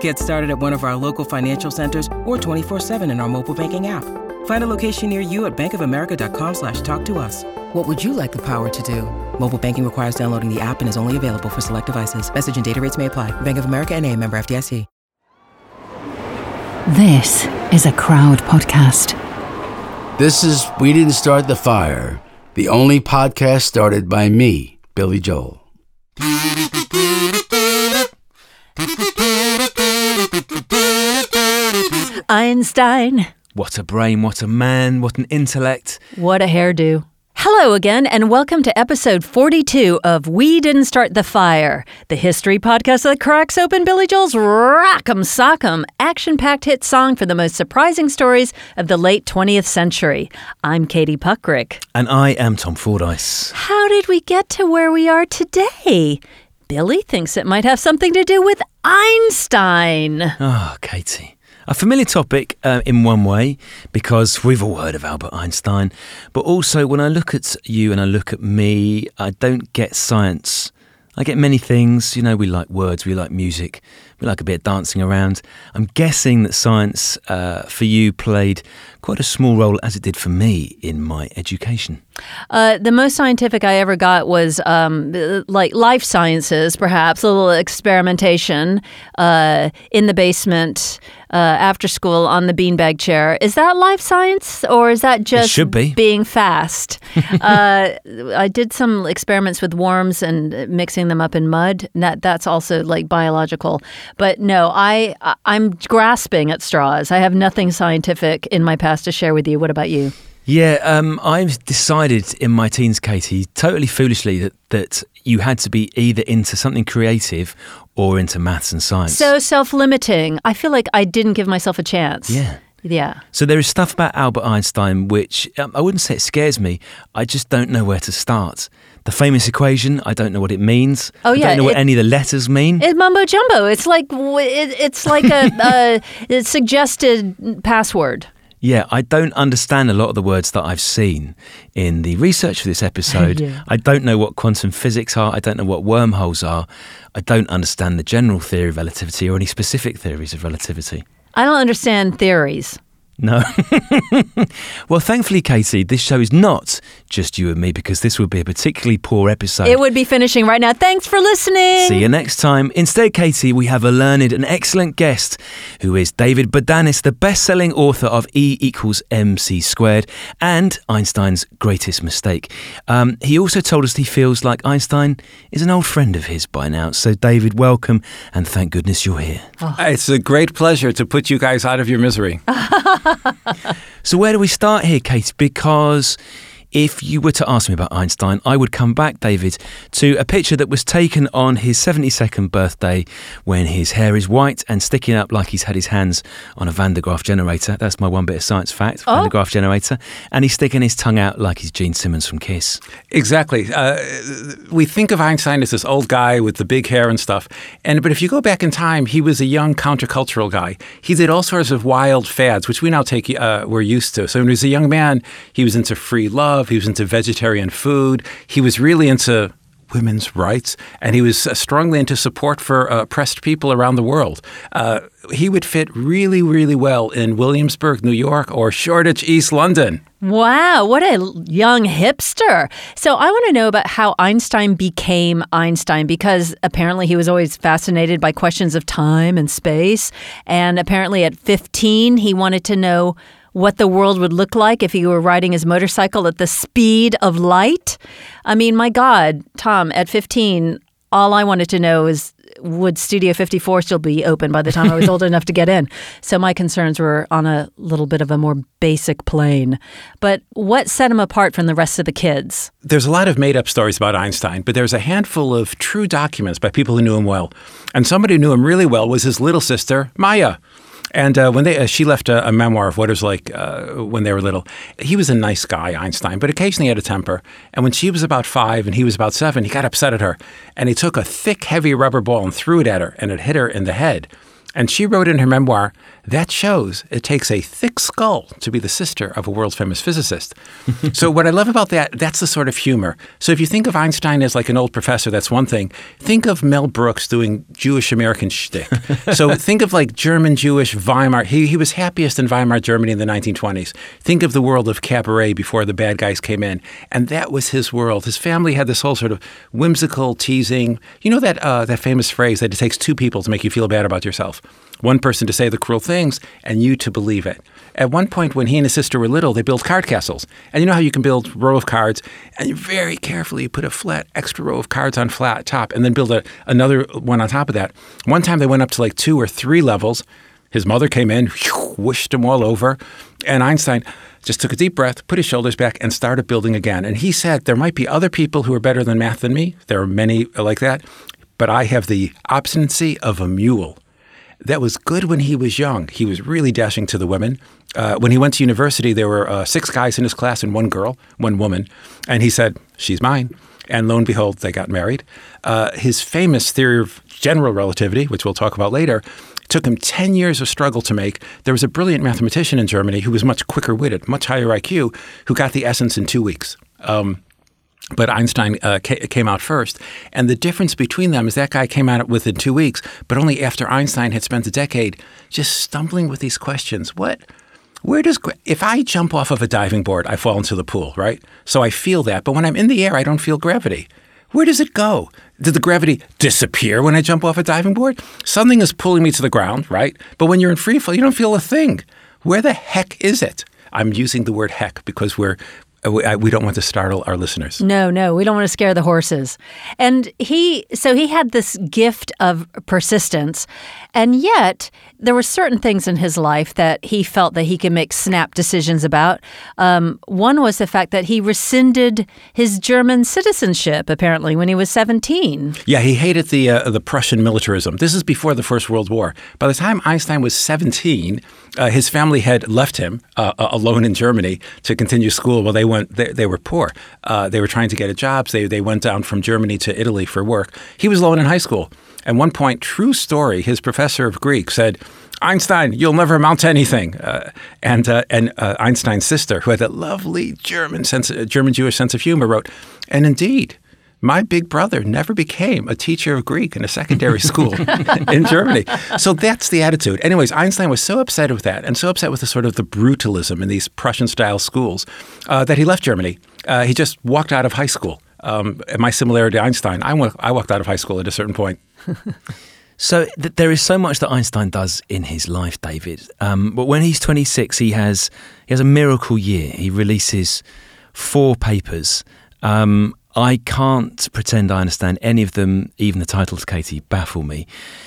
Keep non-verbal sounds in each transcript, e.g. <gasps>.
Get started at one of our local financial centers or 24-7 in our mobile banking app. Find a location near you at bankofamerica.com slash talk to us. What would you like the power to do? Mobile banking requires downloading the app and is only available for select devices. Message and data rates may apply. Bank of America and a member FDIC. This is a crowd podcast. This is We Didn't Start the Fire, the only podcast started by me, Billy Joel. Einstein. What a brain, what a man, what an intellect. What a hairdo. Hello again, and welcome to episode 42 of We Didn't Start the Fire, the history podcast that cracks open Billy Joel's Rock'em Sock'em action packed hit song for the most surprising stories of the late 20th century. I'm Katie Puckrick. And I am Tom Fordyce. How did we get to where we are today? Billy thinks it might have something to do with Einstein. Oh, Katie. A familiar topic uh, in one way, because we've all heard of Albert Einstein, but also when I look at you and I look at me, I don't get science. I get many things. You know, we like words, we like music, we like a bit of dancing around. I'm guessing that science uh, for you played quite a small role, as it did for me, in my education. Uh, the most scientific I ever got was um, like life sciences, perhaps a little experimentation uh, in the basement after school on the beanbag chair. Is that life science or is that just should be. being fast? <laughs> uh, I did some experiments with worms and mixing them up in mud. That that's also like biological. But no, I I'm grasping at straws. I have nothing scientific in my past to share with you. What about you? Yeah, um, I've decided in my teens, Katie, totally foolishly, that, that you had to be either into something creative or into maths and science. So self limiting. I feel like I didn't give myself a chance. yeah. Yeah. So there is stuff about Albert Einstein which um, I wouldn't say it scares me. I just don't know where to start. The famous equation, I don't know what it means. Oh, yeah, I don't know what it- any of the letters mean. It's mumbo jumbo. It's like it, it's like a, <laughs> a suggested password. Yeah, I don't understand a lot of the words that I've seen in the research for this <laughs> episode. Yeah. I don't know what quantum physics are. I don't know what wormholes are. I don't understand the general theory of relativity or any specific theories of relativity. I don't understand theories. No. <laughs> well, thankfully, Katie, this show is not just you and me because this would be a particularly poor episode. It would be finishing right now. Thanks for listening. See you next time. Instead, Katie, we have a learned and excellent guest who is David Bodanis, the best selling author of E equals MC squared and Einstein's greatest mistake. Um, he also told us he feels like Einstein is an old friend of his by now. So, David, welcome and thank goodness you're here. It's a great pleasure to put you guys out of your misery. <laughs> So, where do we start here, Kate? Because if you were to ask me about Einstein, I would come back, David, to a picture that was taken on his 72nd birthday when his hair is white and sticking up like he's had his hands on a Van de Graaff generator. That's my one bit of science fact, Van de Graaff generator. And he's sticking his tongue out like he's Gene Simmons from Kiss. Exactly. Uh, we think of Einstein as this old guy with the big hair and stuff, and but if you go back in time, he was a young countercultural guy. He did all sorts of wild fads, which we now take uh, we're used to. So when he was a young man, he was into free love. He was into vegetarian food. He was really into women's rights, and he was uh, strongly into support for uh, oppressed people around the world. Uh, he would fit really, really well in Williamsburg, New York, or Shoreditch, East London. Wow, what a young hipster. So I want to know about how Einstein became Einstein because apparently he was always fascinated by questions of time and space. And apparently at 15, he wanted to know what the world would look like if he were riding his motorcycle at the speed of light. I mean, my God, Tom, at 15, all I wanted to know is would Studio 54 still be open by the time I was old <laughs> enough to get in? So my concerns were on a little bit of a more basic plane. But what set him apart from the rest of the kids? There's a lot of made up stories about Einstein, but there's a handful of true documents by people who knew him well. And somebody who knew him really well was his little sister, Maya. And uh, when they, uh, she left a, a, memoir of what it was like uh, when they were little. He was a nice guy, Einstein, but occasionally had a temper. And when she was about five and he was about seven, he got upset at her, and he took a thick, heavy rubber ball and threw it at her, and it hit her in the head. And she wrote in her memoir that shows it takes a thick skull to be the sister of a world famous physicist. <laughs> so, what I love about that, that's the sort of humor. So, if you think of Einstein as like an old professor, that's one thing. Think of Mel Brooks doing Jewish American shtick. so, <laughs> think of like German Jewish Weimar. He, he was happiest in Weimar Germany in the 1920s. Think of the world of cabaret before the bad guys came in. And that was his world. His family had this whole sort of whimsical teasing. You know that, uh, that famous phrase that it takes two people to make you feel bad about yourself? One person to say the cruel things and you to believe it. At one point, when he and his sister were little, they built card castles. And you know how you can build row of cards, and you very carefully put a flat extra row of cards on flat top, and then build a, another one on top of that. One time, they went up to like two or three levels. His mother came in, whooshed them all over, and Einstein just took a deep breath, put his shoulders back, and started building again. And he said, There might be other people who are better than math than me. There are many like that, but I have the obstinacy of a mule that was good when he was young. He was really dashing to the women. Uh, when he went to university, there were uh, six guys in his class and one girl, one woman. And he said, She's mine. And lo and behold, they got married. Uh, his famous theory of general relativity, which we'll talk about later, took him 10 years of struggle to make. There was a brilliant mathematician in Germany who was much quicker witted, much higher IQ, who got the essence in two weeks. Um, but Einstein uh, ca- came out first. And the difference between them is that guy came out within two weeks, but only after Einstein had spent a decade just stumbling with these questions. What? Where does if I jump off of a diving board, I fall into the pool, right? So I feel that, but when I'm in the air, I don't feel gravity. Where does it go? Did the gravity disappear when I jump off a diving board? Something is pulling me to the ground, right? But when you're in free fall, you don't feel a thing. Where the heck is it? I'm using the word heck because we're uh, we don't want to startle our listeners. No, no, we don't want to scare the horses. And he, so he had this gift of persistence, and yet there were certain things in his life that he felt that he could make snap decisions about. Um, one was the fact that he rescinded his German citizenship apparently when he was 17. Yeah, he hated the uh, the Prussian militarism. This is before the First World War. By the time Einstein was 17, uh, his family had left him uh, alone in Germany to continue school while they went. They, they were poor. Uh, they were trying to get a job. They they went down from Germany to Italy for work. He was alone in high school. At one point, true story, his professor of Greek said, Einstein, you'll never amount to anything. Uh, and uh, and uh, Einstein's sister, who had that lovely German sense, German Jewish sense of humor, wrote, and indeed, my big brother never became a teacher of Greek in a secondary <laughs> school in Germany. So that's the attitude. Anyways, Einstein was so upset with that and so upset with the sort of the brutalism in these Prussian style schools uh, that he left Germany. Uh, he just walked out of high school. Um, my similarity to Einstein, I, went, I walked out of high school at a certain point. So th- there is so much that Einstein does in his life, David. Um, but when he's 26, he has he has a miracle year. He releases four papers. Um, I can't pretend I understand any of them. Even the titles, Katie, baffle me.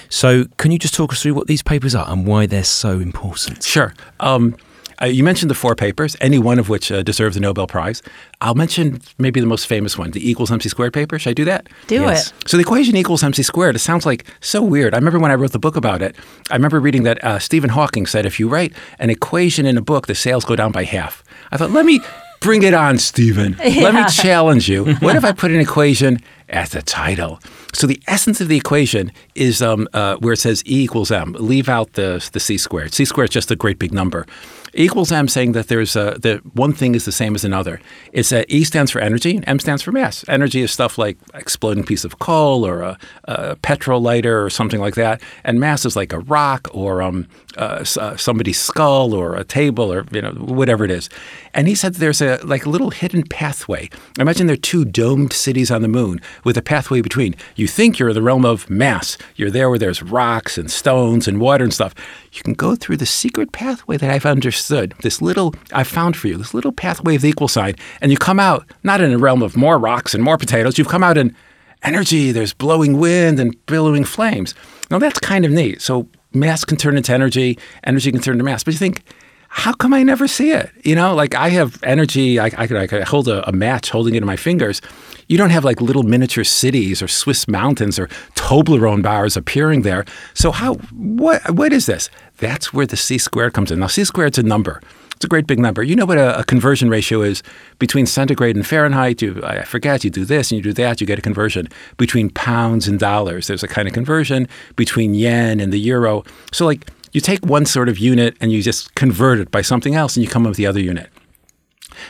So, can you just talk us through what these papers are and why they're so important? Sure. Um, uh, you mentioned the four papers, any one of which uh, deserves a Nobel Prize. I'll mention maybe the most famous one, the equals MC squared paper. Should I do that? Do yes. it. So the equation equals MC squared, it sounds like so weird. I remember when I wrote the book about it, I remember reading that uh, Stephen Hawking said if you write an equation in a book, the sales go down by half. I thought, let me bring it on, Stephen. <laughs> Yeah. Let me challenge you. <laughs> What if I put an equation as the title? So the essence of the equation is um, uh, where it says E equals M. Leave out the, the C squared. C squared is just a great big number equals m saying that there's a, that one thing is the same as another. It's that E stands for energy and M stands for mass. Energy is stuff like exploding piece of coal or a, a petrol lighter or something like that, and mass is like a rock or um, uh, uh, somebody's skull or a table or you know whatever it is. And he said there's a like a little hidden pathway. Imagine there are two domed cities on the moon with a pathway between. You think you're in the realm of mass. You're there where there's rocks and stones and water and stuff. You can go through the secret pathway that I've understood. This little I've found for you. This little pathway of the equal sign, and you come out not in a realm of more rocks and more potatoes. You've come out in energy, there's blowing wind and billowing flames. Now that's kind of neat. So mass can turn into energy, energy can turn into mass. But you think, how come I never see it? You know, like I have energy, I, I could, I could hold a, a match holding it in my fingers. You don't have like little miniature cities or Swiss mountains or Toblerone bars appearing there. So how what what is this? That's where the c squared comes in. Now c squared's a number. It's a great big number. You know what a, a, conversion ratio is between centigrade and Fahrenheit. You, I forget, you do this and you do that, you get a conversion. Between pounds and dollars, there's a kind of conversion. Between yen and the euro. So, like, you take one sort of unit and you just convert it by something else and you come up with the other unit.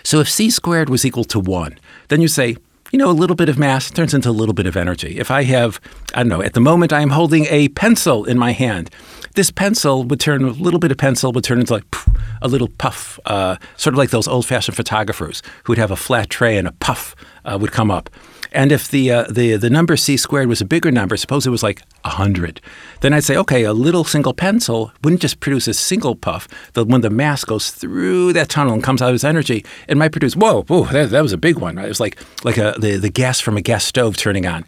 So, if c squared was equal to 1, then you say, you know, a little bit of mass turns into a little bit of energy. If I have, I don't know, at the moment I am holding a pencil in my hand this pencil would turn a little bit of pencil would turn into like poof, a little puff, uh, sort of like those old-fashioned photographers who would have a flat tray and a puff uh, would come up. And if the uh, the the number c squared was a bigger number, suppose it was like hundred, then I'd say, okay, a little single pencil wouldn't just produce a single puff. The, when the mass goes through that tunnel and comes out as energy, it might produce whoa, whoa, that, that was a big one. Right? It was like like a, the the gas from a gas stove turning on.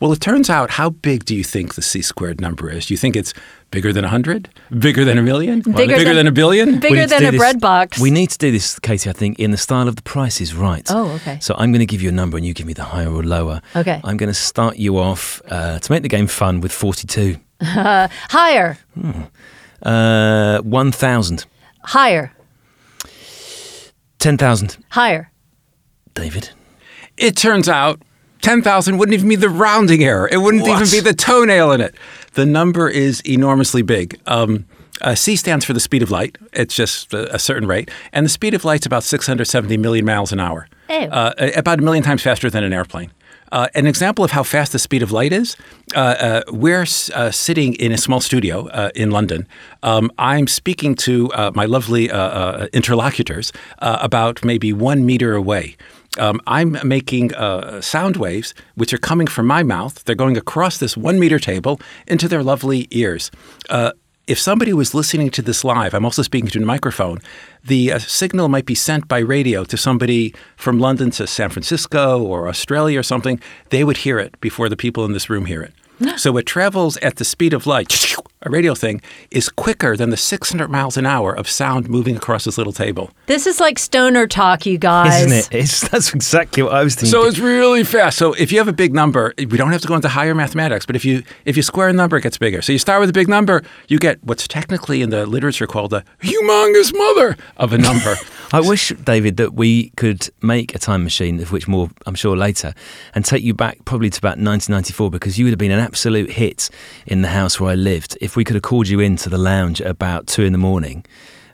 Well, it turns out, how big do you think the c squared number is? Do you think it's bigger than 100? Bigger than a million? Bigger, bigger than, than, a billion? Bigger than a this, bread box. We need to do this, Katie, I think, in the style of the price is right. Oh, okay. So I'm going to give you a number and you give me the higher or lower. Okay. I'm going to start you off uh, to make the game fun with 42. Uh, <laughs> higher. Hmm. Uh, 1,000. Higher. 10,000. Higher. David. It turns out 10,000 wouldn't even be the rounding error. It wouldn't What? even be the toenail in it. The number is enormously big. Um, uh, C stands for the speed of light. It's just a, a certain rate. And the speed of light's about 670 million miles an hour. Oh. Uh, about a million times faster than an airplane. Uh, an example of how fast the speed of light is, uh, uh, we're uh, sitting in a small studio uh, in London. Um, I'm speaking to uh, my lovely uh, uh, interlocutors uh, about maybe one meter away. Um, I'm making uh, sound waves which are coming from my mouth. They're going across this one meter table into their lovely ears. Uh, if somebody was listening to this live, I'm also speaking to a microphone, the uh, signal might be sent by radio to somebody from London to San Francisco or Australia or something. They would hear it before the people in this room hear it. <gasps> so it travels at the speed of light. A radio thing is quicker than the 600 miles an hour of sound moving across this little table. This is like stoner talk, you guys. Isn't it? It's, that's exactly what I was thinking. So it's really fast. So if you have a big number, we don't have to go into higher mathematics, but if you if you square a number, it gets bigger. So you start with a big number, you get what's technically in the literature called a humongous mother of a number. <laughs> I wish, David, that we could make a time machine, of which more I'm sure later, and take you back probably to about 1994 because you would have been an absolute hit in the house where I lived. If we could have called you into the lounge at about two in the morning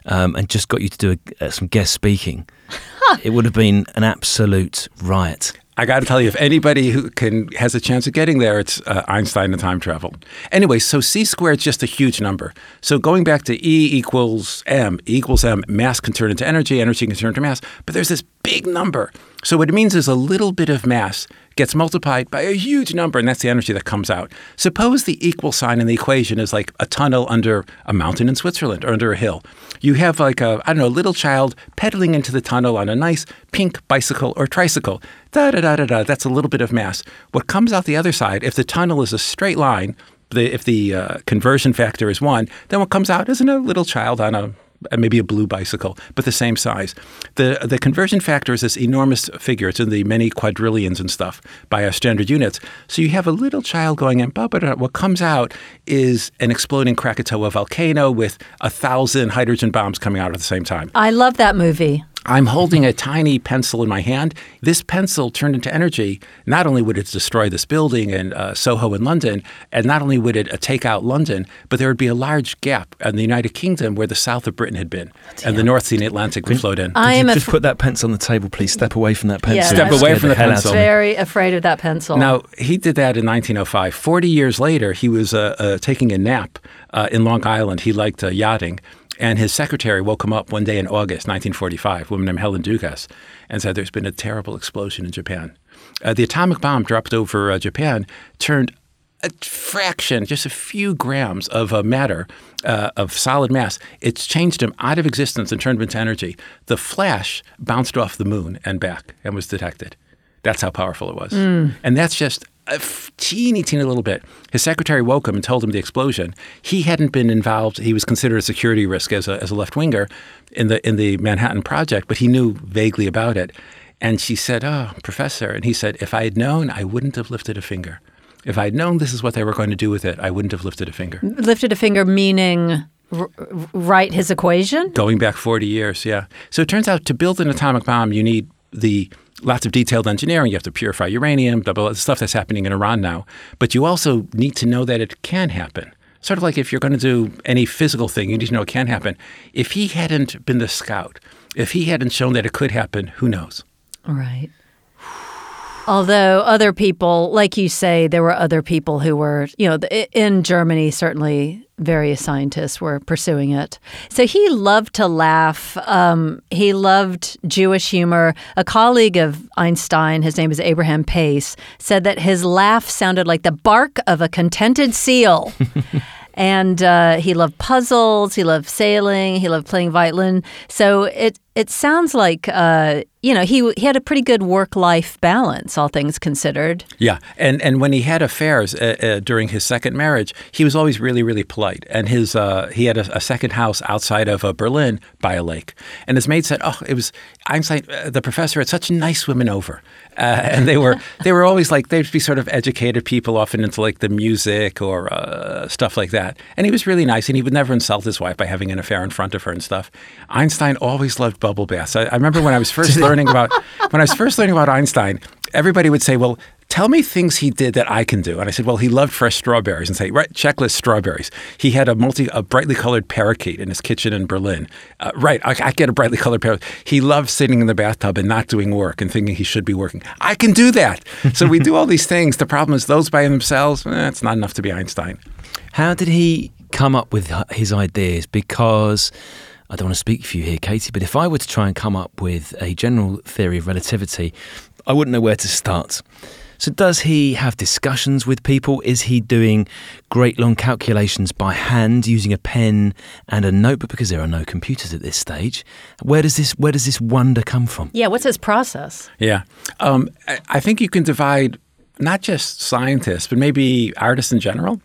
um, and just got you to do a, uh, some guest speaking, <laughs> it would have been an absolute riot. I got to tell you, if anybody who can has a chance of getting there, it's uh, Einstein and time travel. Anyway, so c squared is just a huge number. So going back to E equals m, E equals m, mass can turn into energy, energy can turn into mass, but there's this big number. So what it means is a little bit of mass gets multiplied by a huge number, and that's the energy that comes out. Suppose the equal sign in the equation is like a tunnel under a mountain in Switzerland or under a hill. You have like a, I don't know, a little child pedaling into the tunnel on a nice pink bicycle or tricycle. Da da da da da. That's a little bit of mass. What comes out the other side, if the tunnel is a straight line, the, if the uh, conversion factor is one, then what comes out isn't a little child on a uh, maybe a blue bicycle, but the same size. The the conversion factor is this enormous figure. It's in the many quadrillions and stuff by our standard units. So you have a little child going bah. What comes out is an exploding Krakatoa volcano with a thousand hydrogen bombs coming out at the same time. I love that movie. I'm holding a tiny pencil in my hand. This pencil turned into energy. Not only would it destroy this building in uh, Soho in London, and not only would it uh, take out London, but there would be a large gap in the United Kingdom where the south of Britain had been, and the North Sea and the Atlantic would float in. I Could am you just af- put that pencil on the table, please? Step away from that pencil. Yeah, Step that's- away from the hell out pencil. of me. very afraid of that pencil. Now, he did that in 1905. 40 years later, he was uh, uh, taking a nap uh, in Long Island. He liked uh, yachting. And his secretary woke him up one day in August 1945, a woman named Helen Dukas, and said there's been a terrible explosion in Japan. Uh, the atomic bomb dropped over uh, Japan turned a fraction, just a few grams of uh, matter, uh, of solid mass. It's changed him out of existence and turned him into energy. The flash bounced off the moon and back and was detected. That's how powerful it was. Mm. And that's just uh, a teeny, teeny little bit. His secretary woke him and told him the explosion. He hadn't been involved. He was considered a security risk as a, as a left winger in the in the Manhattan Project, but he knew vaguely about it. And she said, "Oh, professor," and he said, "If I had known, I wouldn't have lifted a finger. If I had known this is what they were going to do with it, I wouldn't have lifted a finger." Lifted a finger, meaning r- write his equation. Going back 40 years, yeah. So it turns out to build an atomic bomb, you need the lots of detailed engineering. You have to purify uranium, blah, blah, blah, stuff that's happening in Iran now. But you also need to know that it can happen. Sort of like if you're going to do any physical thing, you need to know it can happen. If he hadn't been the scout, if he hadn't shown that it could happen, who knows? Right. Although other people, like you say, there were other people who were, you know, in Germany, certainly various scientists were pursuing it. So he loved to laugh. Um, he loved Jewish humor. A colleague of Einstein, his name is Abraham Pais, said that his laugh sounded like the bark of a contented seal. <laughs> and uh, he loved puzzles. He loved sailing. He loved playing violin. So it it sounds like uh, you know he he had a pretty good work life balance, all things considered. Yeah, and and when he had affairs uh, uh, during his second marriage, he was always really really polite. And his uh, he had a, a, second house outside of uh, Berlin by a lake. And his maid said, "Oh, it was Einstein, the professor had such nice women over." Uh, and they were they were always like they'd be sort of educated people, often into like the music or stuff like that. And he was really nice, and he would never insult his wife by having an affair in front of her and stuff. Einstein always loved bubble baths. I, I remember when I was first <laughs> learning about when I was first learning about Einstein, everybody would say, "Well, tell me things he did that I can do." And I said, "Well, he loved fresh strawberries." And say, "Right, checklist strawberries." He had a multi, a brightly colored parakeet in his kitchen in Berlin. Uh, right, I, I, get a brightly colored parakeet. He loved sitting in the bathtub and not doing work and thinking he should be working. I can do that. <laughs> so we do all these things. The problem is those by themselves, eh, it's not enough to be Einstein. How did he come up with his ideas? Because I don't want to speak for you here, Katie, but if I were to try and come up with a general theory of relativity, I wouldn't know where to start. So, does he have discussions with people? Is he doing great long calculations by hand using a pen and a notebook because there are no computers at this stage? Where does this Where does this wonder come from? Yeah, what's his process? Yeah, um, I think you can divide not just scientists, but maybe artists in general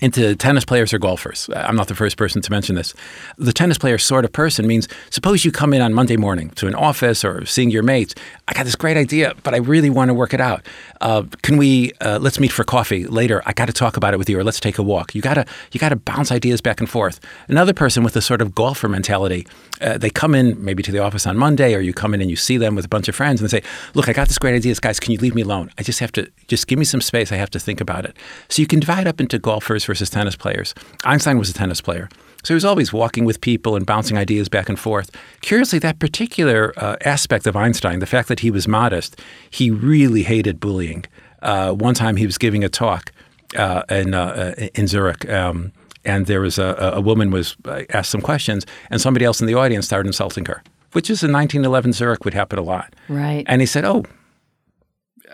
into tennis players or golfers. I'm not the first person to mention this. The tennis player sort of person means suppose you come in on Monday morning to an office or seeing your mates. I got this great idea, but I really want to work it out. Uh, can we uh, let's meet for coffee later? I got to talk about it with you, or let's take a walk. You gotta you gotta bounce ideas back and forth. Another person with a sort of golfer mentality, uh, they come in maybe to the office on Monday, or you come in and you see them with a bunch of friends, and they say, "Look, I got this great idea, guys. Can you leave me alone? I just have to just give me some space. I have to think about it." So you can divide up into golfers versus tennis players. Einstein was a tennis player. So he was always walking with people and bouncing ideas back and forth. Curiously, that particular uh, aspect of Einstein, the fact that he was modest, he really hated bullying. Uh, one time he was giving a talk uh, in, uh, in Zurich. Um, and there was a, a woman was uh, asked some questions, and somebody else in the audience started insulting her, which is in 1911 Zurich would happen a lot. Right. And he said, "Oh,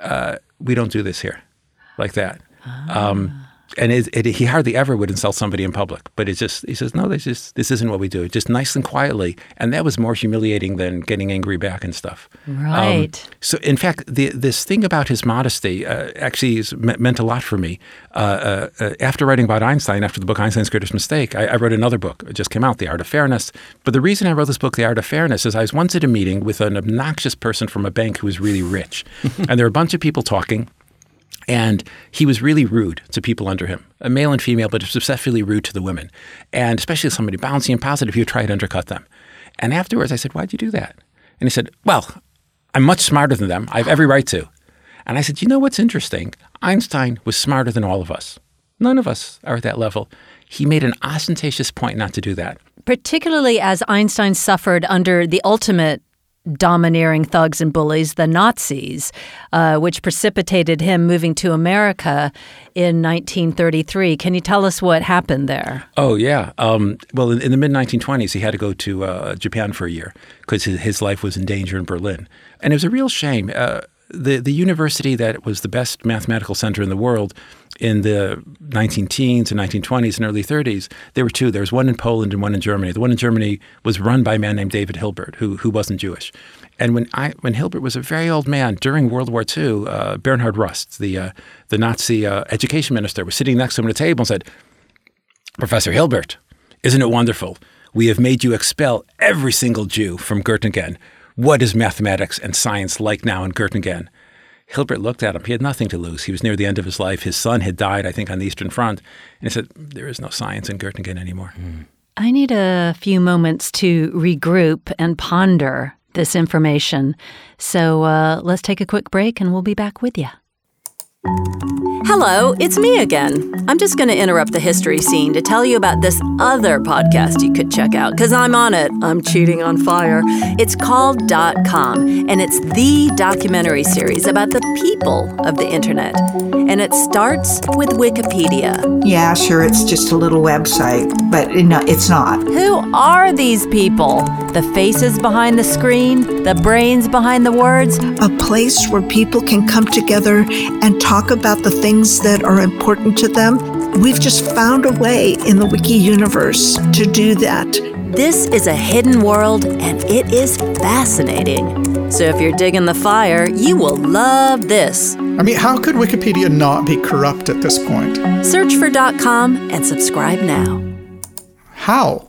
uh, we don't do this here, like that." Ah. Um, and it, it, he hardly ever would insult somebody in public. But it's just he says, no, this is this isn't what we do. Just nice and quietly, and that was more humiliating than getting angry back and stuff. Right. Um, so, in fact, the, this thing about his modesty uh, actually is, meant a lot for me. Uh, uh, after writing about Einstein, after the book Einstein's Greatest Mistake, I, I, wrote another book. It just came out, The Art of Fairness. But the reason I wrote this book, The Art of Fairness, is I was once at a meeting with an obnoxious person from a bank who was really rich, <laughs> and there were a bunch of people talking. And he was really rude to people under him, a male and female, but especially rude to the women. And especially somebody bouncy and positive, he would try to undercut them. And afterwards, I said, Why'd you do that? And he said, Well, I'm much smarter than them. I have every right to. And I said, You know what's interesting? Einstein was smarter than all of us. None of us are at that level. He made an ostentatious point not to do that. Particularly as Einstein suffered under the ultimate domineering thugs and bullies, the Nazis, uh, which precipitated him moving to America in 1933. Can you tell us what happened there? Oh, yeah. Um, well, in, in, the mid 1920s, he had to go to uh, Japan for a year because his, his, life was in danger in Berlin. And it was a real shame. Uh, the the university that was the best mathematical center in the world in the 19 teens and 1920s and early 30s, there were two. There was one in Poland and one in Germany. The one in Germany was run by a man named David Hilbert, who who wasn't Jewish. And when I when Hilbert was a very old man during World War II, uh, Bernhard Rust, the uh, the Nazi uh, education minister, was sitting next to him at a table and said, "Professor Hilbert, isn't it wonderful? We have made you expel every single Jew from Göttingen. What is mathematics and science like now in Göttingen?" Hilbert looked at him. He had nothing to lose. He was near the end of his life. His son had died, I think, on the Eastern Front. And he said, There is no science in Göttingen anymore. Mm. I need a few moments to regroup and ponder this information. So uh, let's take a quick break and we'll be back with you. Hello, it's me again. I'm just going to interrupt the history scene to tell you about this other podcast you could check out because I'm on it. I'm cheating on fire. It's called Dot Com, and it's the documentary series about the people of the internet. And it starts with Wikipedia. Yeah, sure, it's just a little website, but it's not. Who are these people? The faces behind the screen, the brains behind the words? A place where people can come together and talk about the things things that are important to them. We've just found a way in the Wiki universe to do that. This is a hidden world and it is fascinating. So if you're digging the fire, you will love this. I mean, how could Wikipedia not be corrupt at this point? Search for .com and subscribe now. How?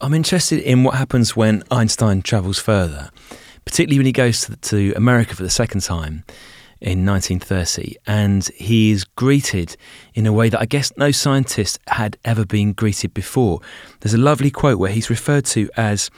I'm interested in what happens when Einstein travels further particularly when he goes to, to America for the second time in 1930, and he is greeted in a way that I guess no scientist had ever been greeted before. There's a lovely quote where he's referred to as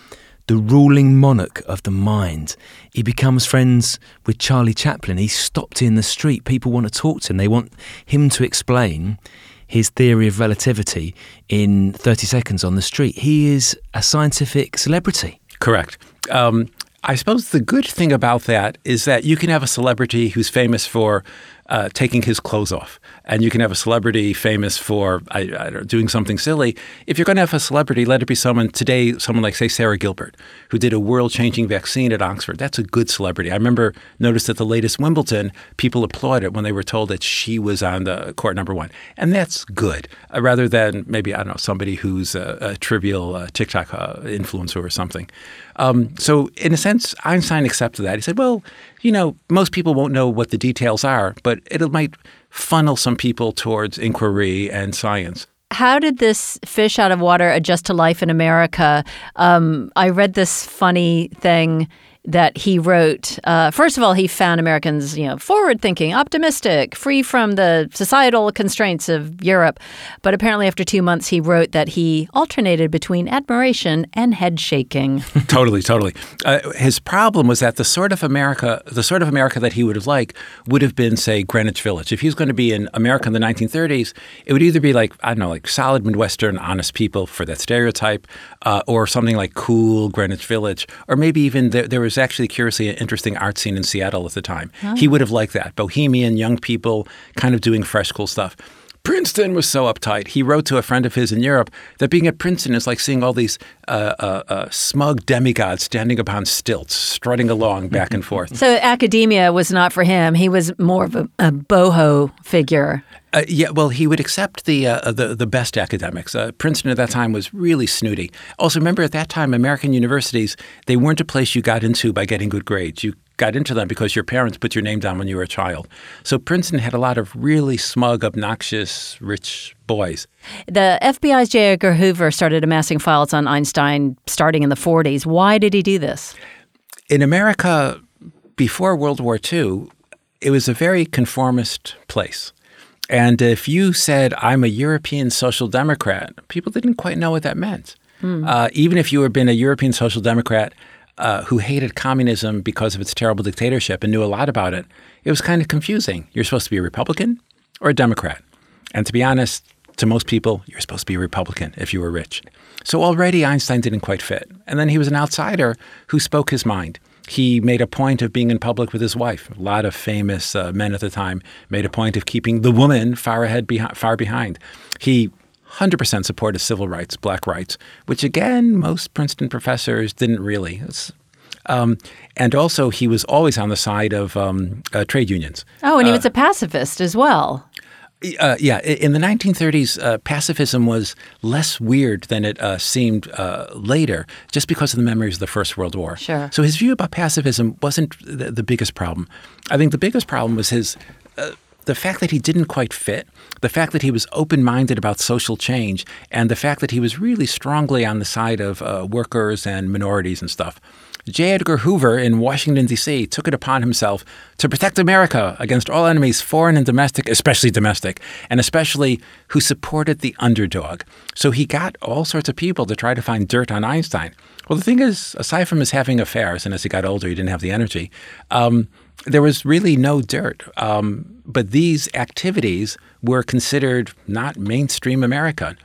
the ruling monarch of the mind. He becomes friends with Charlie Chaplin. He's stopped in the street. People want to talk to him. They want him to explain his theory of relativity in 30 seconds on the street. He is a scientific celebrity. Correct. Um, I suppose the good thing about that is that you can have a celebrity who's famous for uh, taking his clothes off and you can have a celebrity famous for I, I doing something silly. If you're going to have a celebrity, let it be someone today, someone like say Sarah Gilbert, who did a world-changing vaccine at Oxford. That's a good celebrity. I remember noticed at the latest Wimbledon, people applauded when they were told that she was on the court number one, and that's good. Uh, rather than maybe I don't know somebody who's a, a trivial uh, TikTok uh, influencer or something. Um, so in a sense, Einstein accepted that. He said, "Well, you know, most people won't know what the details are, but it might." Funnel some people towards inquiry and science. How did this fish out of water adjust to life in America? Um, I read this funny thing that he wrote. Uh, first of all, he found Americans, you know, forward-thinking, optimistic, free from the societal constraints of Europe. But apparently, after two months, he wrote that he alternated between admiration and head shaking. <laughs> totally, totally. Uh, his problem was that the sort of America, the sort of America that he would have liked, would have been, say, Greenwich Village. If he was going to be in America in the 1930s, it would either be like I don't know, like solid Midwestern, honest people for that stereotype, uh, or something like cool Greenwich Village, or maybe even there, there was was actually curiously an interesting art scene in Seattle at the time. Oh. He would have liked that. Bohemian, young people kind of doing fresh, cool stuff. Princeton was so uptight. He wrote to a friend of his in Europe that being at Princeton is like seeing all these uh, uh, uh, smug demigods standing upon stilts, strutting along back and forth. So academia was not for him. He was more of a, a boho figure. Uh, yeah, well, he would accept the uh, the, the best academics. Uh, Princeton at that time was really snooty. Also, remember at that time, American universities they weren't a place you got into by getting good grades. You got into them because your parents put your name down when you were a child. So Princeton had a lot of really smug, obnoxious, rich boys. The FBI's J. Edgar Hoover started amassing files on Einstein starting in the 40s. Why did he do this? In America, before World War II, it was a very conformist place. And if you said, I'm a European Social Democrat, people didn't quite know what that meant. Hmm. Uh, even if you had been a European Social Democrat uh, who hated communism because of its terrible dictatorship and knew a lot about it, it was kind of confusing. You're supposed to be a Republican or a Democrat. And to be honest, to most people, you're supposed to be a Republican if you were rich. So already Einstein didn't quite fit. And then he was an outsider who spoke his mind he made a point of being in public with his wife. A lot of famous uh, men at the time made a point of keeping the woman far ahead, behi- far behind. He 100% supported civil rights, black rights, which again, most Princeton professors didn't really. Um, and also, he was always on the side of um, uh, trade unions. Oh, and he was a pacifist as well. Uh, yeah, in the 1930s, uh, pacifism was less weird than it uh, seemed uh, later, just because of the memories of the First World War. Sure. So his view about pacifism wasn't the, the biggest problem. I think the biggest problem was his. Uh, the fact that he didn't quite fit, the fact that he was open minded about social change, and the fact that he was really strongly on the side of uh, workers and minorities and stuff. J. Edgar Hoover in Washington, D.C., took it upon himself to protect America against all enemies, foreign and domestic, especially domestic, and especially who supported the underdog. So he got all sorts of people to try to find dirt on Einstein. Well, the thing is, aside from his having affairs, and as he got older, he didn't have the energy, um, there was really no dirt. Um, but these activities were considered not mainstream America.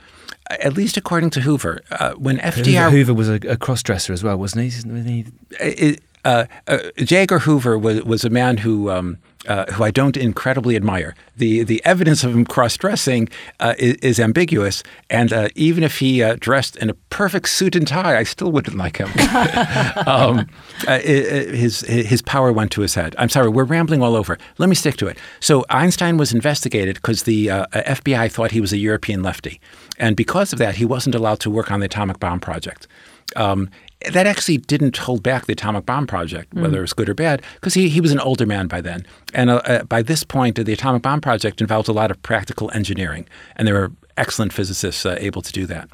At least according to Hoover, uh, when FDR Hoover was a, a cross-dresser as well, wasn't he? Wasn't he? it, uh, uh, J. Edgar Hoover was, was a man who um, uh, who I don't incredibly admire. The the evidence of him cross dressing uh, is, is ambiguous, and uh, even if he uh, dressed in a perfect suit and tie, I still wouldn't like him. <laughs> um, uh, his his power went to his head. I'm sorry, we're rambling all over. Let me stick to it. So Einstein was investigated because the uh, FBI thought he was a European lefty, and because of that, he wasn't allowed to work on the atomic bomb project. Um, that actually didn't hold back the atomic bomb project, whether it was good or bad, because he, he was an older man by then. And uh, uh, by this point, the atomic bomb project involved a lot of practical engineering, and there were excellent physicists uh, able to do that.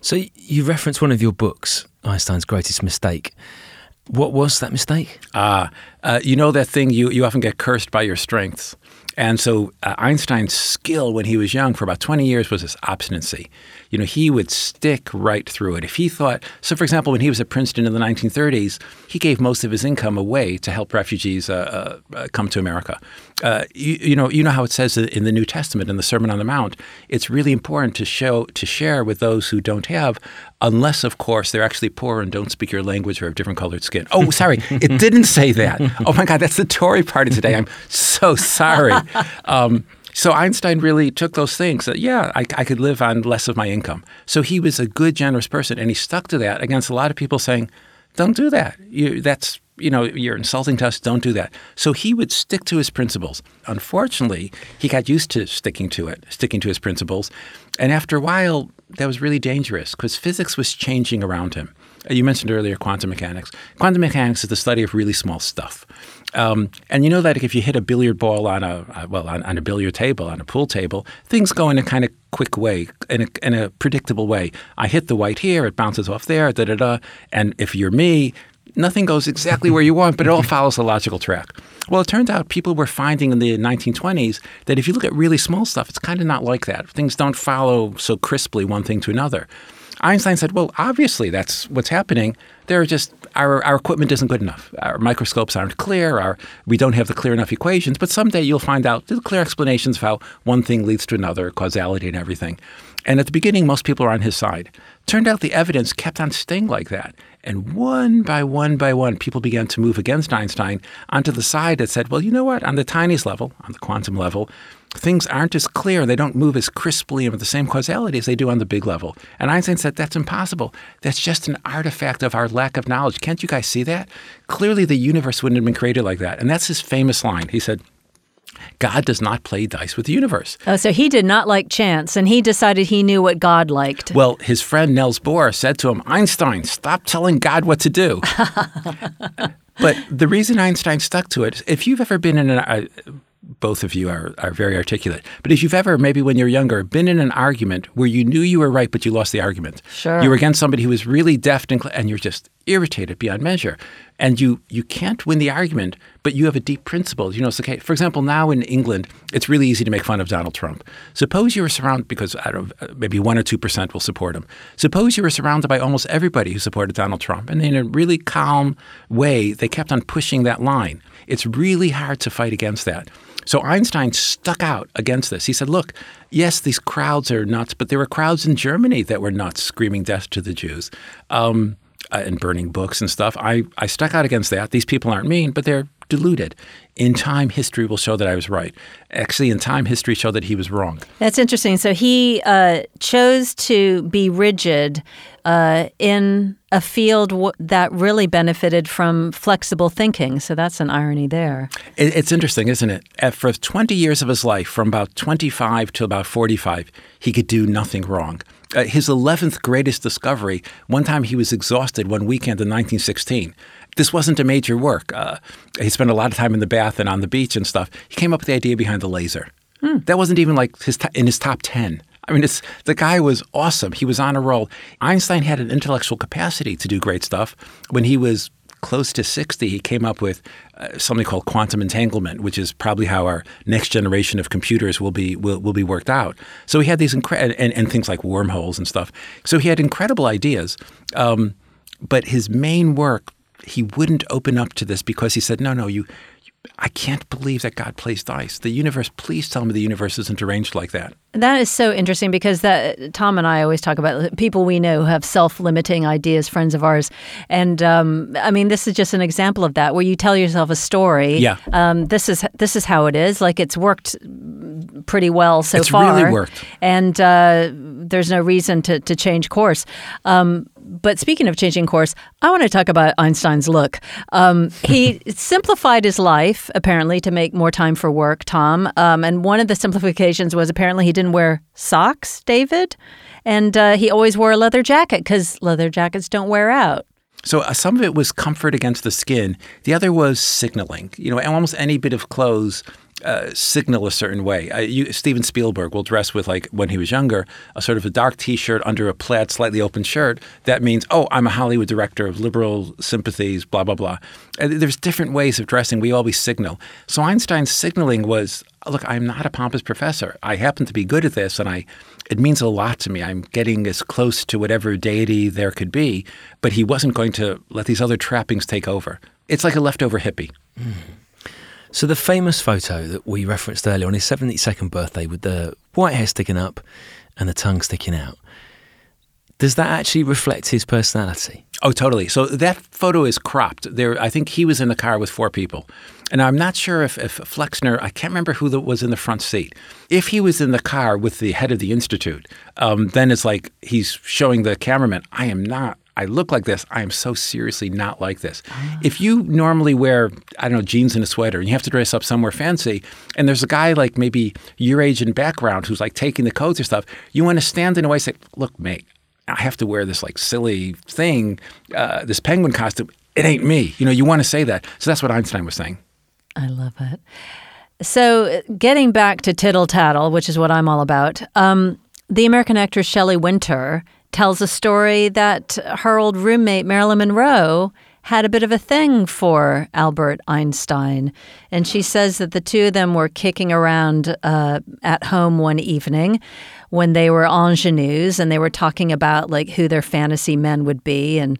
So you reference one of your books, Einstein's Greatest Mistake. What was that mistake? Ah, uh, you know that thing you, you often get cursed by your strengths. And so uh, Einstein's skill when he was young for about 20 years was his obstinacy. You know, he would stick right through it. If he thought, so for example, when he was at Princeton in the 1930s, he gave most of his income away to help refugees uh, uh, uh, come to America. Uh, you, you know, you know how it says in the New Testament in the Sermon on the Mount, it's really important to show to share with those who don't have, unless of course they're actually poor and don't speak your language or have different colored skin. Oh, sorry, it didn't say that. <laughs> Oh my God, that's the Tory party today. I'm so sorry. <laughs> Um, so Einstein really took those things that, yeah, I, I could live on less of my income. So he was a good, generous person, and he stuck to that against a lot of people saying, don't do that. You, that's you know, you're insulting to us. Don't do that. So he would stick to his principles. Unfortunately, he got used to sticking to it, sticking to his principles, and after a while, that was really dangerous because physics was changing around him. Uh, You mentioned earlier quantum mechanics. Quantum mechanics is the study of really small stuff. Um, and you know that if you hit a billiard ball on a uh, well on, on a billiard table on a pool table, things go in a kind of quick way, in a, in a predictable way. I hit the white here, it bounces off there, da da da. And if you're me, nothing goes exactly where you want, but it all <laughs> follows a logical track. Well, it turns out people were finding in the 1920s that if you look at really small stuff, it's kind of not like that. Things don't follow so crisply one thing to another. Einstein said, well, obviously that's what's happening. There are just our, our equipment isn't good enough. Our microscopes aren't clear. Our, we don't have the clear enough equations. But someday you'll find out the clear explanations of how one thing leads to another, causality and everything. And at the beginning, most people are on his side. Turned out the evidence kept on staying like that. And one by one by one, people began to move against Einstein onto the side that said, well, you know what? On the tiniest level, on the quantum level, things aren't as clear. They don't move as crisply and with the same causality as they do on the big level. And Einstein said, that's impossible. That's just an artifact of our lack of knowledge. Can't you guys see that? Clearly, the universe wouldn't have been created like that. And that's his famous line. He said, God does not play dice with the universe. Oh, so he did not like chance, and he decided he knew what God liked. Well, his friend Niels Bohr said to him, Einstein, stop telling God what to do. <laughs> but the reason Einstein stuck to it, if you've ever been in an, uh, both of you are, are very articulate, but if you've ever, maybe when you're younger, been in an argument where you knew you were right, but you lost the argument. Sure. You were against somebody who was really deft and, cl- and you're just irritated beyond measure. And you, you can't win the argument, but you have a deep principle. You know, it's okay. For example, now in England, it's really easy to make fun of Donald Trump. Suppose you were surrounded, because I don't know, maybe 1% or 2% will support him. Suppose you were surrounded by almost everybody who supported Donald Trump. And in a really calm way, they kept on pushing that line. It's really hard to fight against that. So Einstein stuck out against this. He said, look, yes, these crowds are nuts, but there were crowds in Germany that were nuts, screaming death to the Jews. Um, uh, and burning books and stuff. I, I stuck out against that. These people aren't mean, but they're deluded. In time, history will show that I was right. Actually, in time, history showed that he was wrong. That's interesting. So he uh, chose to be rigid uh, in a field w- that really benefited from flexible thinking. So that's an irony there. It, it's interesting, isn't it? Uh, For 20 years of his life, from about 25 to about 45, he could do nothing wrong. Uh, his 11th greatest discovery, one time he was exhausted one weekend in 1916. This wasn't a major work. Uh, he spent a lot of time in the bath and on the beach and stuff. He came up with the idea behind the laser. That wasn't even like his in his top 10. I mean, it's, the guy was awesome. He was on a roll. Einstein had an intellectual capacity to do great stuff. When he was close to 60, he came up with uh, something called quantum entanglement, which is probably how our next generation of computers will be will, will be worked out. So he had these incredible and, and things like wormholes and stuff. So he had incredible ideas, um, but his main work he wouldn't open up to this because he said, "No, no, you." I can't believe that God plays dice. The universe, please tell me the universe isn't arranged like that. That is so interesting because that Tom and I always talk about people we know who have self-limiting ideas, friends of ours, and um, I mean this is just an example of that where you tell yourself a story. Yeah. Um, this is this is how it is. Like it's worked pretty well so It's far. really worked. and uh, there's no reason to to change course. Um, but speaking of changing course, I want to talk about Einstein's look. Um, he <laughs> simplified his life apparently to make more time for work, Tom. Um, and one of the simplifications was apparently he didn't wear socks, David, and uh, he always wore a leather jacket because leather jackets don't wear out. So uh, some of it was comfort against the skin. The other was signaling. You know, almost any bit of clothes uh, signal a certain way. Uh, you, Steven Spielberg will dress with like when he was younger, a sort of a dark T-shirt under a plaid, slightly open shirt. That means, oh, I'm a Hollywood director of liberal sympathies. Blah blah blah. Uh, there's different ways of dressing. We always signal. So Einstein's signaling was, look, I'm not a pompous professor. I happen to be good at this, and I. It means a lot to me. I'm getting as close to whatever deity there could be, but he wasn't going to let these other trappings take over. It's like a leftover hippie. Hmm. So the famous photo that we referenced earlier on his 72nd birthday with the white hair sticking up and the tongue sticking out, does that actually reflect his personality? Oh, totally. So that photo is cropped. There, I think he was in the car with four people, and I'm not sure if, if Flexner. I can't remember who the, was in the front seat. If he was in the car with the head of the institute, um, then it's like he's showing the cameraman, "I am not. I look like this. I am so seriously not like this." If you normally wear, I don't know, jeans and a sweater, and you have to dress up somewhere fancy, and there's a guy like maybe your age and background who's like taking the coats or stuff, you want to stand in a way and say, "Look, mate." I have to wear this like silly thing, uh, this penguin costume. It ain't me. You know, you want to say that. So that's what Einstein was saying. I love it. So, getting back to tittle tattle, which is what I'm all about, um, the American actress Shelley Winter tells a story that her old roommate Marilyn Monroe had a bit of a thing for Albert Einstein. And she says that the two of them were kicking around uh, at home one evening when they were ingenues and they were talking about like who their fantasy men would be. And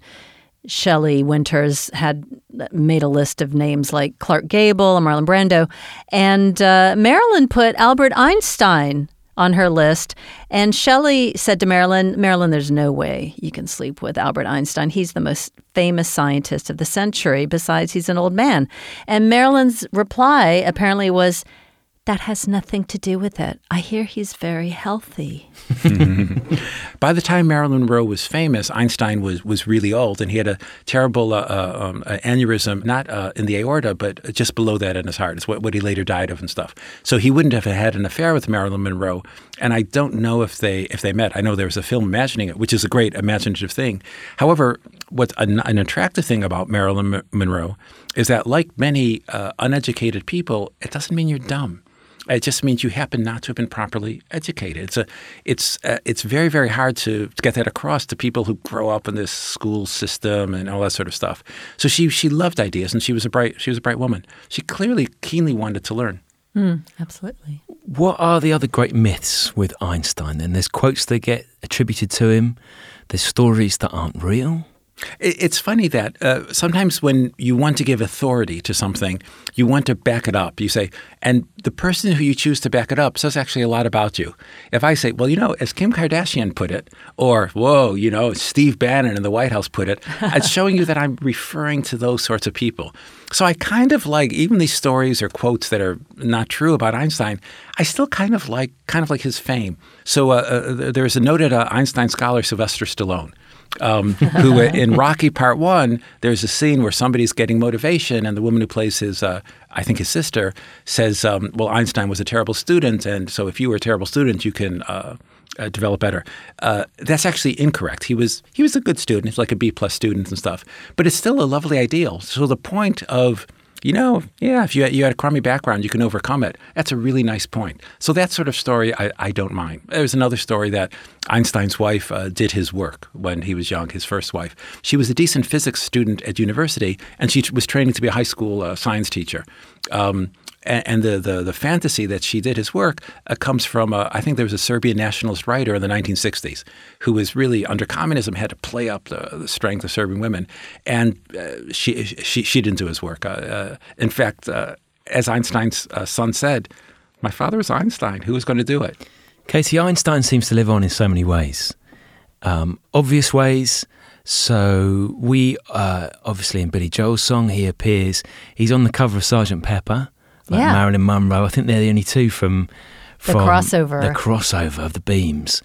Shelley Winters had made a list of names like Clark Gable and Marlon Brando. And uh, Marilyn put Albert Einstein on her list. And Shelley said to Marilyn, Marilyn, there's no way you can sleep with Albert Einstein. He's the most famous scientist of the century. Besides, he's an old man. And Marilyn's reply apparently was, that has nothing to do with it. I hear he's very healthy. <laughs> By the time Marilyn Monroe was famous, Einstein was was really old, and he had a terrible uh, uh, um, uh, aneurysm, not uh, in the aorta, but just below that in his heart. It's what, what he later died of and stuff. So he wouldn't have had an affair with Marilyn Monroe, and I don't know if they if they met. I know there was a film imagining it, which is a great imaginative thing. However, what's an, an attractive thing about Marilyn M- Monroe is that, like many uh, uneducated people, it doesn't mean you're dumb. It just means you happen not to have been properly educated. It's a, it's, uh, it's very, very hard to, to get that across to people who grow up in this school system and all that sort of stuff. So she, she loved ideas, and she was a bright, she was a bright woman. She clearly, keenly wanted to learn. Absolutely. What are the other great myths with Einstein? Then there's quotes that get attributed to him. There's stories that aren't real. It- It's funny that uh, sometimes when you want to give authority to something, you want to back it up. You say, and the person who you choose to back it up says actually a lot about you. If I say, well, you know, as Kim Kardashian put it, or whoa, you know, Steve Bannon in the White House put it, <laughs> it's showing you that I'm referring to those sorts of people. So I kind of like even these stories or quotes that are not true about Einstein. I still kind of like kind of like his fame. So uh, uh, there's a noted uh, Einstein scholar, Sylvester Stallone. Um, who in Rocky Part One, there's a scene where somebody's getting motivation, and the woman who plays his, uh, I think his sister, says, um, "Well, Einstein was a terrible student, and so if you were a terrible student, you can uh, uh, develop better. Uh, that's actually incorrect. He was he was a good student. Like a B plus student and stuff. But it's still a lovely ideal. So the point of you know, yeah, if you had, you had a crummy background, you can overcome it. That's a really nice point. So that sort of story, I, I don't mind. There's another story that Einstein's wife uh, did his work when he was young, his first wife. She was a decent physics student at university, and she was training to be a high school uh, science teacher. Um, and, and the, the, the fantasy that she did his work uh, comes from uh, I think there was a Serbian nationalist writer in the 1960s who was really under communism had to play up the, the strength of Serbian women, and uh, she, she she didn't do his work. Uh, uh, in fact, uh, as Einstein's son said, "My father was Einstein. Who was going to do it?" Casey Einstein seems to live on in so many ways, um, obvious ways. So we uh, obviously in Billy Joel's song he appears. He's on the cover of Sergeant Pepper like Yeah. Marilyn Monroe. I think they're the only two from, The crossover. the crossover of the beams.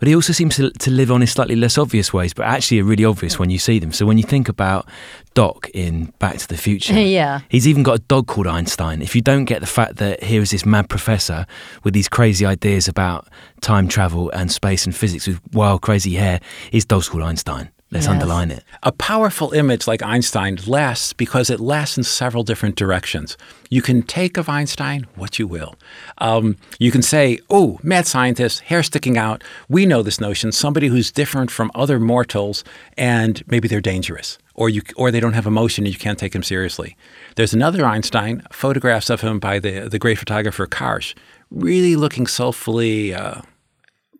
But he also seems to, to live on in slightly less obvious ways, but actually are really obvious when you see them. So when you think about Doc in Back to the Future, <laughs> Yeah. he's even got a dog called Einstein. If you don't get the fact that here is this mad professor with these crazy ideas about time travel and space and physics with wild, crazy hair, his dog's called Einstein. Let's Yes. underline it. A powerful image like Einstein lasts because it lasts in several different directions. You can take of Einstein what you will. Um, you can say, oh, mad scientist, hair sticking out. We know this notion, somebody who's different from other mortals, and maybe they're dangerous. Or, you, or they don't have emotion and you can't take them seriously. There's another Einstein, photographs of him by the, the great photographer Karsh, really looking soulfully uh,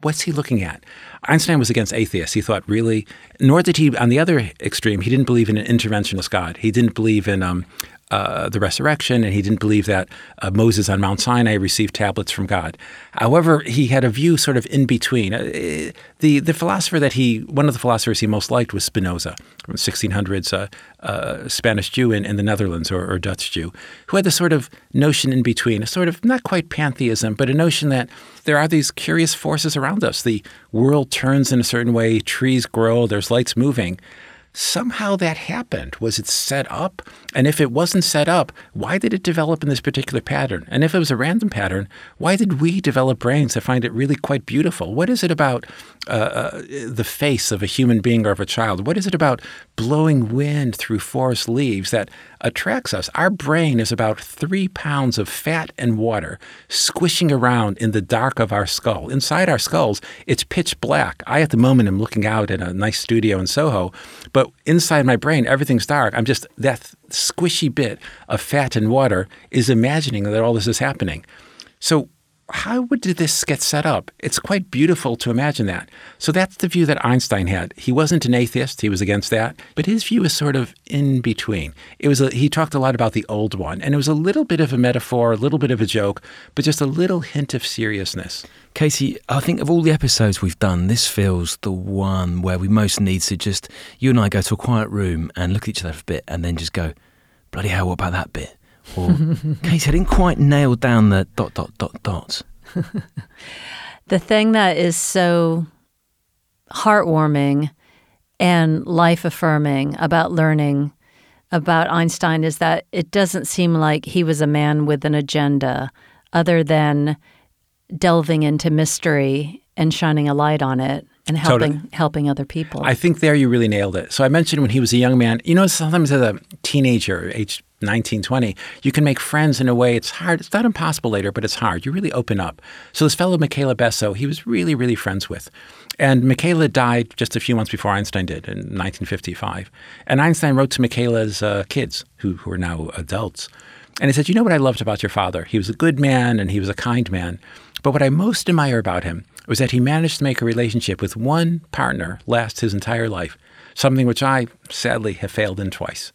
what's he looking at? Einstein was against atheists. He thought really, nor did he, on the other extreme, he didn't believe in an interventionist God. He didn't believe in um, uh, the resurrection, and he didn't believe that uh, Moses on Mount Sinai received tablets from God. However, he had a view sort of in between. Uh, the the philosopher that he, one of the philosophers he most liked was Spinoza, from 1600s, uh, uh, Spanish Jew in, in the Netherlands or, or Dutch Jew, who had this sort of notion in between, a sort of not quite pantheism, but a notion that there are these curious forces around us. The world turns in a certain way, trees grow, there's lights moving. Somehow that happened. Was it set up? And if it wasn't set up, why did it develop in this particular pattern? And if it was a random pattern, why did we develop brains that find it really quite beautiful? What is it about uh, uh, the face of a human being or of a child? What is it about blowing wind through forest leaves that attracts us? Our brain is about three pounds of fat and water squishing around in the dark of our skull. Inside our skulls, it's pitch black. I, at the moment, am looking out at a nice studio in Soho, but inside my brain, everything's dark. I'm just that squishy bit of fat and water is imagining that all this is happening. So, how would this get set up? It's quite beautiful to imagine that. So that's the view that Einstein had. He wasn't an atheist; he was against that, but his view is sort of in between. It was a, he talked a lot about the old one, and it was a little bit of a metaphor, a little bit of a joke, but just a little hint of seriousness. Casey, I think of all the episodes we've done, this feels the one where we most need to just, you and I go to a quiet room and look at each other for a bit and then just go, bloody hell, what about that bit? Or, <laughs> Casey, I didn't quite nail down the dot, dot, dot, dot. <laughs> The thing that is so heartwarming and life affirming about learning about Einstein is that it doesn't seem like he was a man with an agenda other than delving into mystery and shining a light on it and helping Totally. helping other people. I think there you really nailed it. So I mentioned when he was a young man, you know, sometimes as a teenager, age 19, 20, you can make friends in a way it's hard. It's not impossible later, but it's hard. You really open up. So this fellow, Michele Besso, he was really, really friends with. And Michele died just a few months before Einstein did in 1955. And Einstein wrote to Michele's uh, kids, who, who are now adults. And he said, You know what I loved about your father? He was a good man and he was a kind man. But what I most admire about him was that he managed to make a relationship with one partner last his entire life, something which I sadly have failed in twice.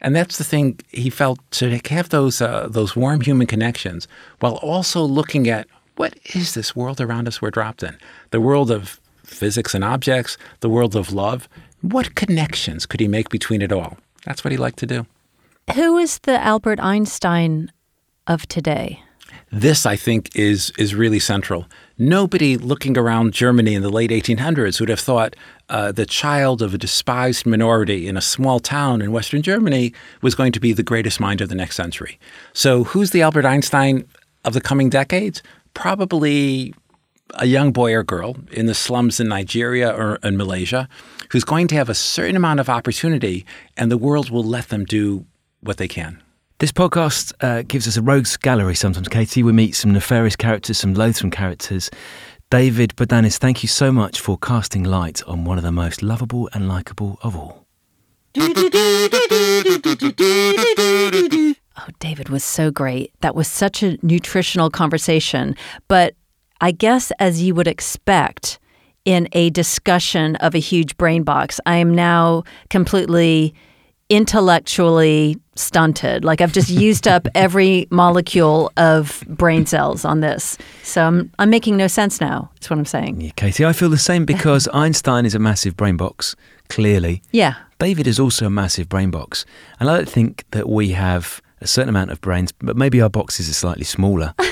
And that's the thing he felt to have those uh, those warm human connections while also looking at what is this world around us we're dropped in? The world of physics and objects, the world of love. What connections could he make between it all? That's what he liked to do. Who is the Albert Einstein of today? This, I think, is is really central. Nobody looking around Germany in the late 1800s would have thought uh, the child of a despised minority in a small town in Western Germany was going to be the greatest mind of the next century. So, who's the Albert Einstein of the coming decades? Probably a young boy or girl in the slums in Nigeria or in Malaysia who's going to have a certain amount of opportunity, and the world will let them do what they can. This podcast uh, gives us a rogues gallery sometimes, Katie. We meet some nefarious characters, some loathsome characters. David Bodanis, thank you so much for casting light on one of the most lovable and likable of all. Oh, David was so great. That was such a nutritional conversation. But I guess, as you would expect in a discussion of a huge brain box, I am now completely intellectually stunted. Like I've just used up <laughs> every molecule of brain cells on this. So I'm, I'm making no sense now. That's what I'm saying. Yeah, Katie, I feel the same because <laughs> Einstein is a massive brain box, clearly. Yeah. David is also a massive brain box. And I don't think that we have a certain amount of brains, but maybe our boxes are slightly smaller. <laughs>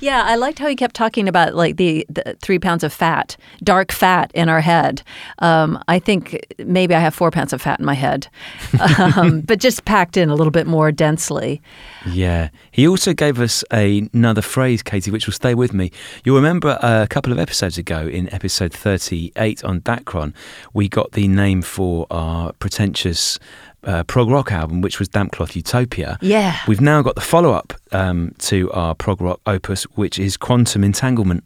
yeah, I liked how he kept talking about like the, the three pounds of fat, dark fat in our head. Um, I think maybe I have four pounds of fat in my head, <laughs> um, but just packed in a little bit more densely. Yeah. He also gave us a, another phrase, Katie, which will stay with me. You'll remember a couple of episodes ago, in episode 38 on Dacron, we got the name for our pretentious uh, prog rock album, which was Damp Cloth Utopia. Yeah. We've now got the follow up um, to our prog rock opus, which is Quantum Entanglement.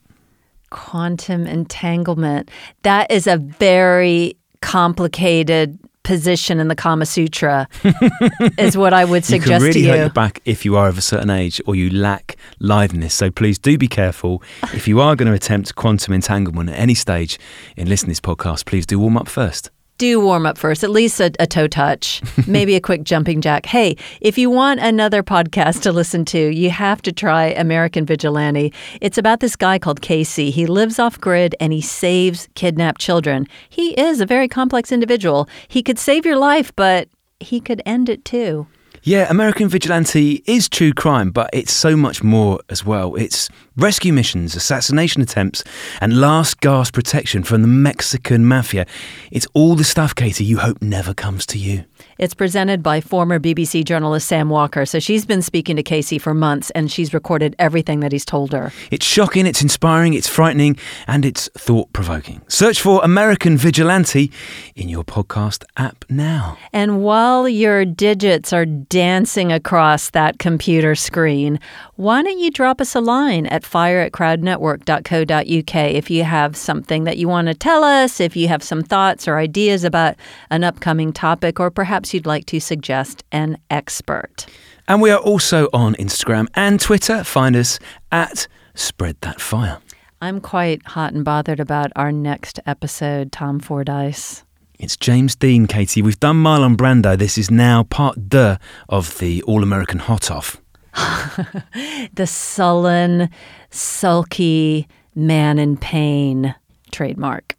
Quantum entanglement. That is a very complicated position in the Kama Sutra, <laughs> is what I would suggest You can really to you. hurt your back if you are of a certain age or you lack liveliness. So please do be careful. if you are going to attempt quantum entanglement at any stage in listening to this podcast, please do warm up first. Do warm up first, at least a, a toe touch, <laughs> maybe a quick jumping jack. Hey, if you want another podcast to listen to, you have to try American Vigilante. It's about this guy called Casey. He lives off grid and he saves kidnapped children. He is a very complex individual. He could save your life, but he could end it too. Yeah, American Vigilante is true crime, but it's so much more as well. It's rescue missions, assassination attempts, and last gasp protection from the Mexican mafia. It's all the stuff, Katie, you hope never comes to you. It's presented by former BBC journalist Sam Walker. So she's been speaking to Casey for months and she's recorded everything that he's told her. It's shocking, it's inspiring, it's frightening, and it's thought provoking. Search for American Vigilante in your podcast app now. And while your digits are dancing across that computer screen, why don't you drop us a line at fire at crowdnetwork.co.uk if you have something that you want to tell us, if you have some thoughts or ideas about an upcoming topic, or perhaps you'd like to suggest an expert. And we are also on Instagram and Twitter. Find us at Spread That Fire. I'm quite hot and bothered about our next episode, Tom Fordyce. It's James Dean, Katie. We've done Marlon Brando. This is now part deux of the All American Hot Off. <laughs> The sullen, sulky man in pain trademark.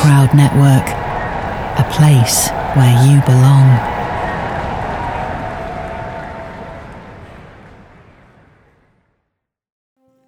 Crowd Network, a place where you belong.